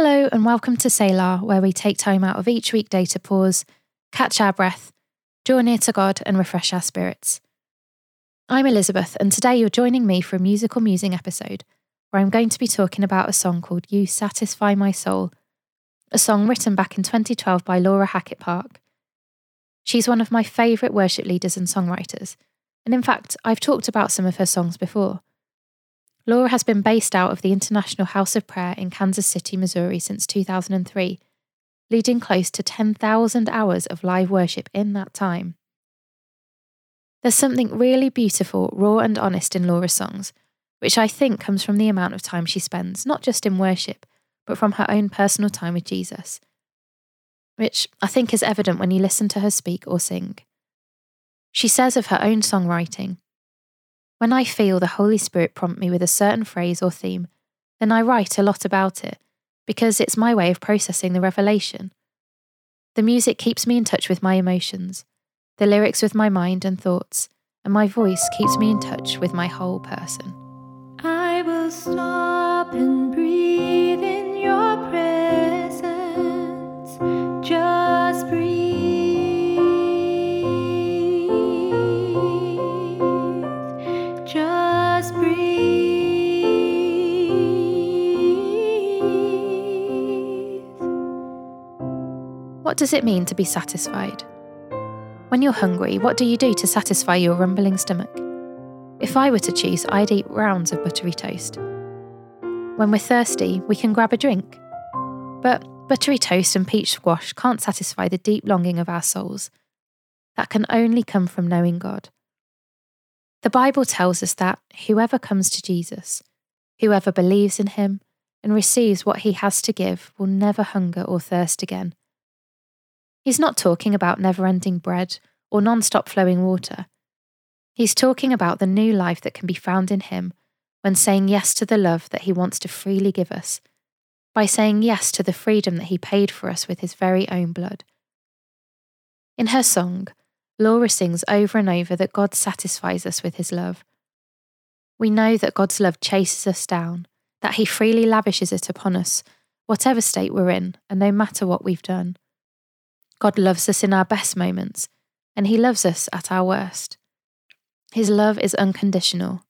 Hello, and welcome to Selah, where we take time out of each weekday to pause, catch our breath, draw near to God, and refresh our spirits. I'm Elizabeth, and today you're joining me for a musical musing episode where I'm going to be talking about a song called You Satisfy My Soul, a song written back in 2012 by Laura Hackett Park. She's one of my favourite worship leaders and songwriters, and in fact, I've talked about some of her songs before. Laura has been based out of the International House of Prayer in Kansas City, Missouri since 2003, leading close to 10,000 hours of live worship in that time. There's something really beautiful, raw, and honest in Laura's songs, which I think comes from the amount of time she spends, not just in worship, but from her own personal time with Jesus, which I think is evident when you listen to her speak or sing. She says of her own songwriting, when I feel the Holy Spirit prompt me with a certain phrase or theme, then I write a lot about it because it's my way of processing the revelation. The music keeps me in touch with my emotions, the lyrics with my mind and thoughts, and my voice keeps me in touch with my whole person. I will stop and breathe in your presence. What does it mean to be satisfied? When you're hungry, what do you do to satisfy your rumbling stomach? If I were to choose, I'd eat rounds of buttery toast. When we're thirsty, we can grab a drink. But buttery toast and peach squash can't satisfy the deep longing of our souls. That can only come from knowing God. The Bible tells us that whoever comes to Jesus, whoever believes in him, and receives what he has to give will never hunger or thirst again. He's not talking about never ending bread or non stop flowing water. He's talking about the new life that can be found in him when saying yes to the love that he wants to freely give us, by saying yes to the freedom that he paid for us with his very own blood. In her song, Laura sings over and over that God satisfies us with his love. We know that God's love chases us down, that he freely lavishes it upon us, whatever state we're in, and no matter what we've done. God loves us in our best moments, and he loves us at our worst. His love is unconditional.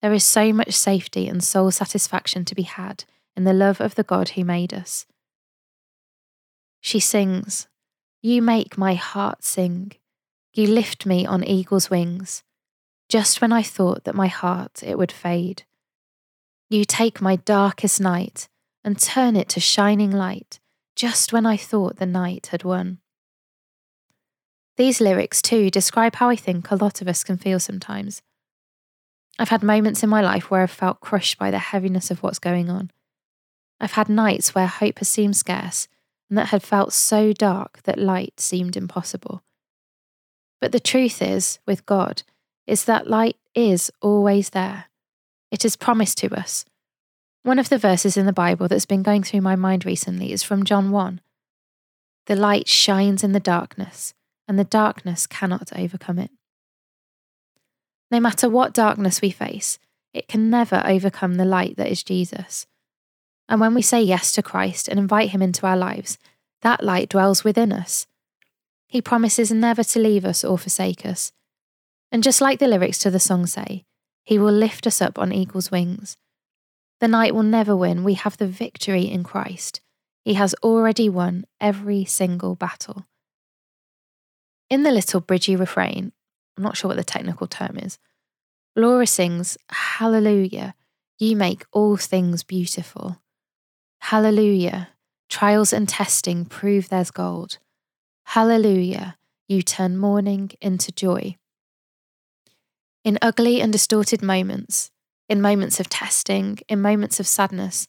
There is so much safety and soul satisfaction to be had in the love of the God who made us. She sings, You make my heart sing. You lift me on eagle's wings, just when I thought that my heart it would fade. You take my darkest night and turn it to shining light, just when I thought the night had won. These lyrics, too, describe how I think a lot of us can feel sometimes. I've had moments in my life where I've felt crushed by the heaviness of what's going on. I've had nights where hope has seemed scarce and that had felt so dark that light seemed impossible. But the truth is, with God, is that light is always there. It is promised to us. One of the verses in the Bible that's been going through my mind recently is from John 1. The light shines in the darkness, and the darkness cannot overcome it. No matter what darkness we face, it can never overcome the light that is Jesus. And when we say yes to Christ and invite him into our lives, that light dwells within us. He promises never to leave us or forsake us. And just like the lyrics to the song say, he will lift us up on eagle's wings. The night will never win. We have the victory in Christ. He has already won every single battle. In the little bridgy refrain, I'm not sure what the technical term is, Laura sings, Hallelujah, you make all things beautiful. Hallelujah, trials and testing prove there's gold. Hallelujah, you turn mourning into joy. In ugly and distorted moments, in moments of testing, in moments of sadness,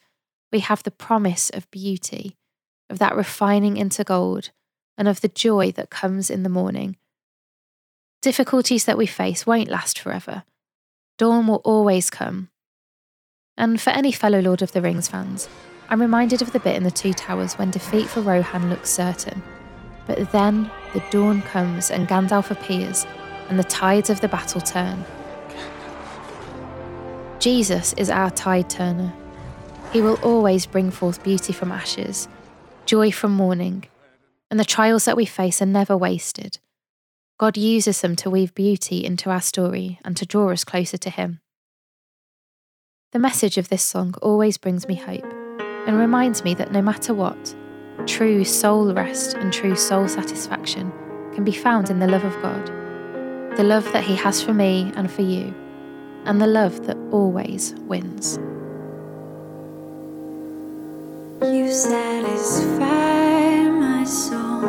we have the promise of beauty, of that refining into gold, and of the joy that comes in the morning. Difficulties that we face won't last forever. Dawn will always come. And for any fellow Lord of the Rings fans, I'm reminded of the bit in The Two Towers when defeat for Rohan looks certain. But then the dawn comes and Gandalf appears, and the tides of the battle turn. Jesus is our tide turner. He will always bring forth beauty from ashes, joy from mourning, and the trials that we face are never wasted. God uses them to weave beauty into our story and to draw us closer to Him. The message of this song always brings me hope and reminds me that no matter what, true soul rest and true soul satisfaction can be found in the love of God, the love that He has for me and for you and the love that always wins. You satisfy my soul.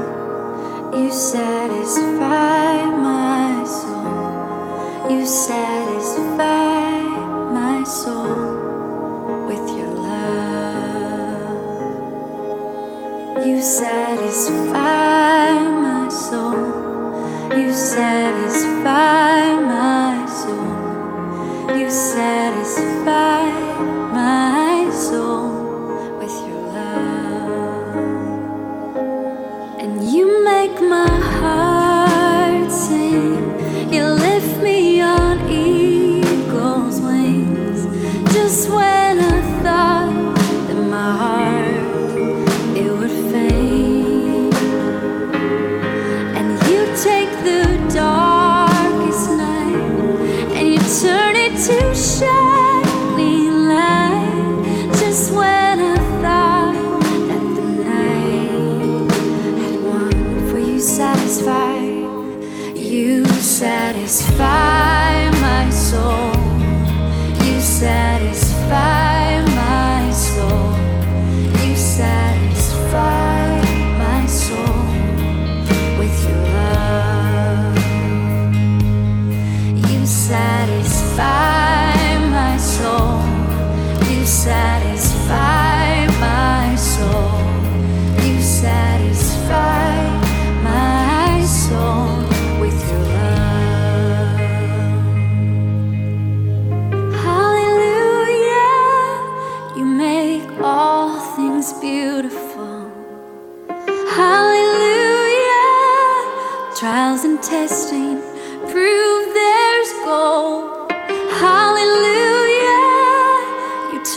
You satisfy my soul. You satisfy.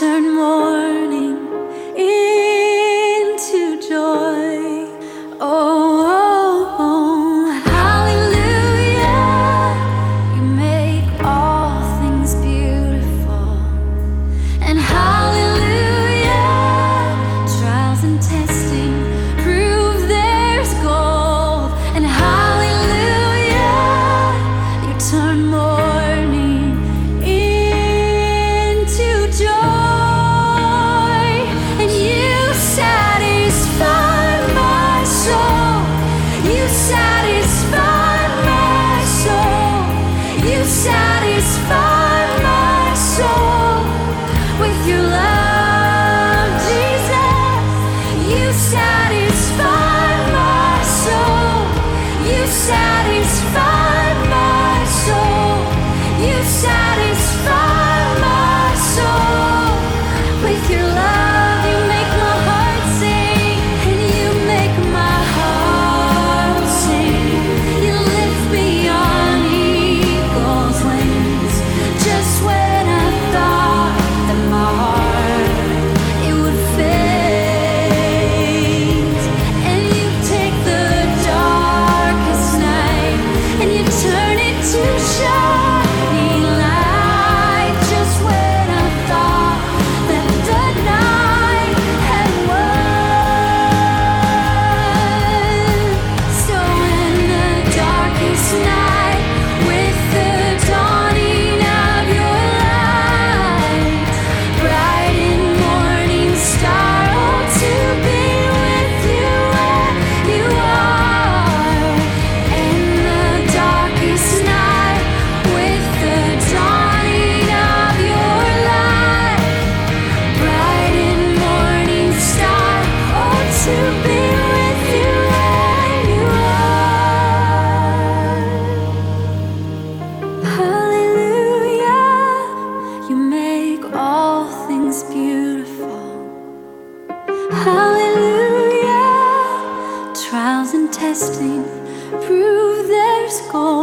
turn mourning beautiful. Hallelujah. Trials and testing prove there's gold.